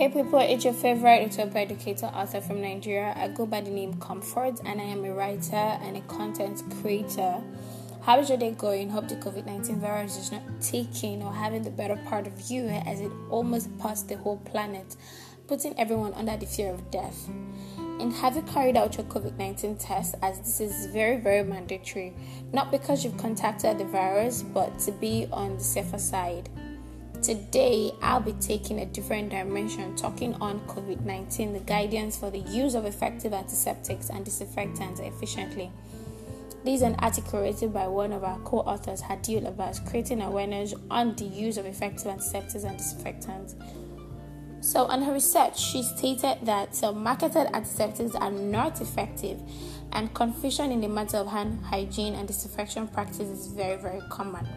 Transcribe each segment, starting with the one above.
Hey people, it's your favorite Utopia educator author from Nigeria. I go by the name Comfort and I am a writer and a content creator. How is your day going? Hope the COVID 19 virus is not taking or having the better part of you as it almost passed the whole planet, putting everyone under the fear of death. And have you carried out your COVID 19 test as this is very, very mandatory? Not because you've contacted the virus, but to be on the safer side. Today, I'll be taking a different dimension, talking on COVID 19, the guidance for the use of effective antiseptics and disinfectants efficiently. This is an article written by one of our co authors, Hadil Abbas, creating awareness on the use of effective antiseptics and disinfectants. So, on her research, she stated that marketed antiseptics are not effective, and confusion in the matter of hand hygiene and disinfection practice is very, very common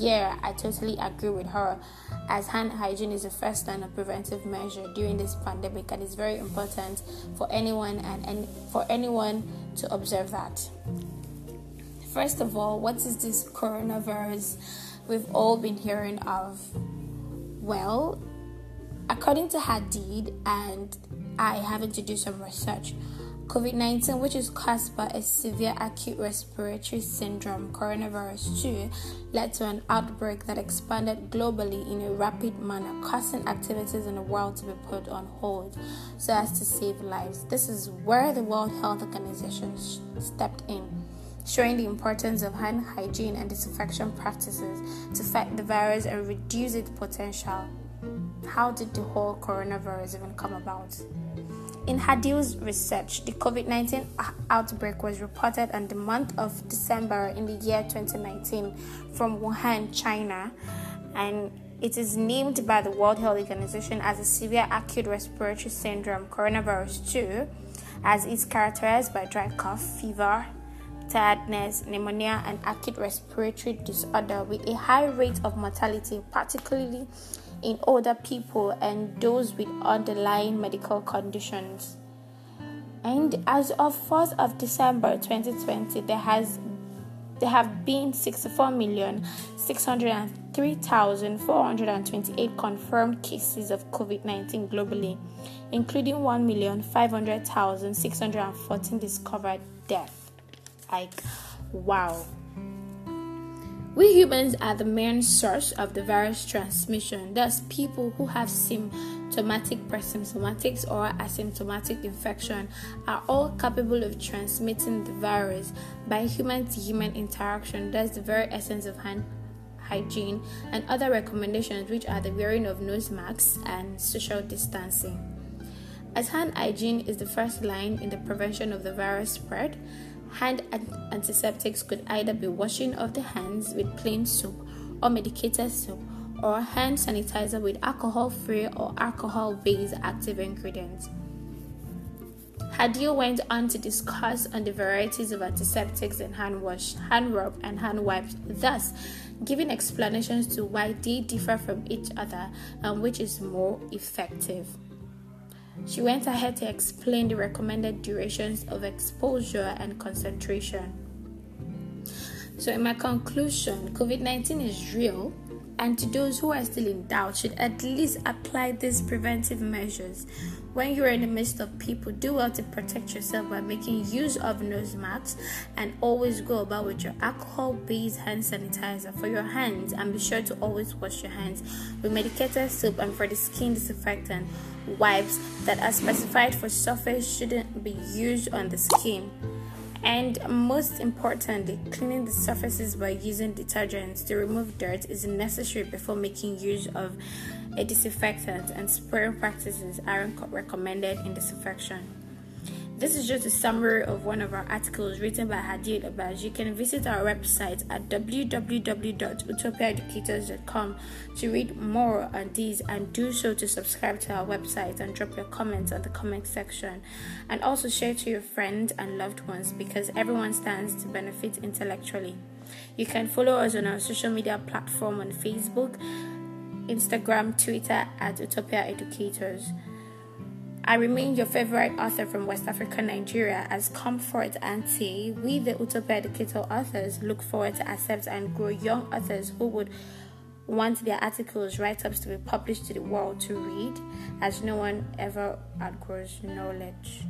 yeah, I totally agree with her. As hand hygiene is the first line of preventive measure during this pandemic, and it's very important for anyone and, and for anyone to observe that. First of all, what is this coronavirus we've all been hearing of? Well, according to Hadil, and I having to do some research, COVID 19, which is caused by a severe acute respiratory syndrome, coronavirus 2, led to an outbreak that expanded globally in a rapid manner, causing activities in the world to be put on hold so as to save lives. This is where the World Health Organization stepped in showing the importance of hand hygiene and disinfection practices to fight the virus and reduce its potential. How did the whole coronavirus even come about? In Hadil's research, the COVID 19 outbreak was reported in the month of December in the year 2019 from Wuhan, China, and it is named by the World Health Organization as a severe acute respiratory syndrome, coronavirus 2, as it's characterized by dry cough, fever, tiredness, pneumonia, and acute respiratory disorder with a high rate of mortality, particularly in older people and those with underlying medical conditions. And as of 4th of December 2020, there has there have been 64,603,428 confirmed cases of COVID-19 globally, including 1,500,614 discovered deaths. Like, wow. We humans are the main source of the virus transmission. Thus, people who have symptomatic, presymptomatic, or asymptomatic infection are all capable of transmitting the virus by human to human interaction. That's the very essence of hand hygiene and other recommendations, which are the wearing of nose masks and social distancing. As hand hygiene is the first line in the prevention of the virus spread, Hand antiseptics could either be washing of the hands with plain soap or medicated soap, or hand sanitizer with alcohol free or alcohol based active ingredients. Hadil went on to discuss on the varieties of antiseptics in hand wash, hand rub, and hand wipes, thus giving explanations to why they differ from each other and which is more effective. She went ahead to explain the recommended durations of exposure and concentration. So, in my conclusion, COVID 19 is real, and to those who are still in doubt, should at least apply these preventive measures. When you're in the midst of people, do well to protect yourself by making use of nose masks and always go about with your alcohol based hand sanitizer for your hands and be sure to always wash your hands with medicated soap and for the skin disinfectant wipes that are specified for surface shouldn't be used on the skin. And most importantly, cleaning the surfaces by using detergents to remove dirt is necessary before making use of a disinfectant, and spraying practices aren't recommended in disinfection. This is just a summary of one of our articles written by Hadil Abbas. You can visit our website at www.utopiaeducators.com to read more on these and do so to subscribe to our website and drop your comments on the comment section. And also share to your friends and loved ones because everyone stands to benefit intellectually. You can follow us on our social media platform on Facebook, Instagram, Twitter at Utopia Educators. I remain your favorite author from West Africa, Nigeria, as Comfort Auntie. We, the Utopia Educator authors, look forward to accept and grow young authors who would want their articles, write ups to be published to the world to read, as no one ever outgrows knowledge.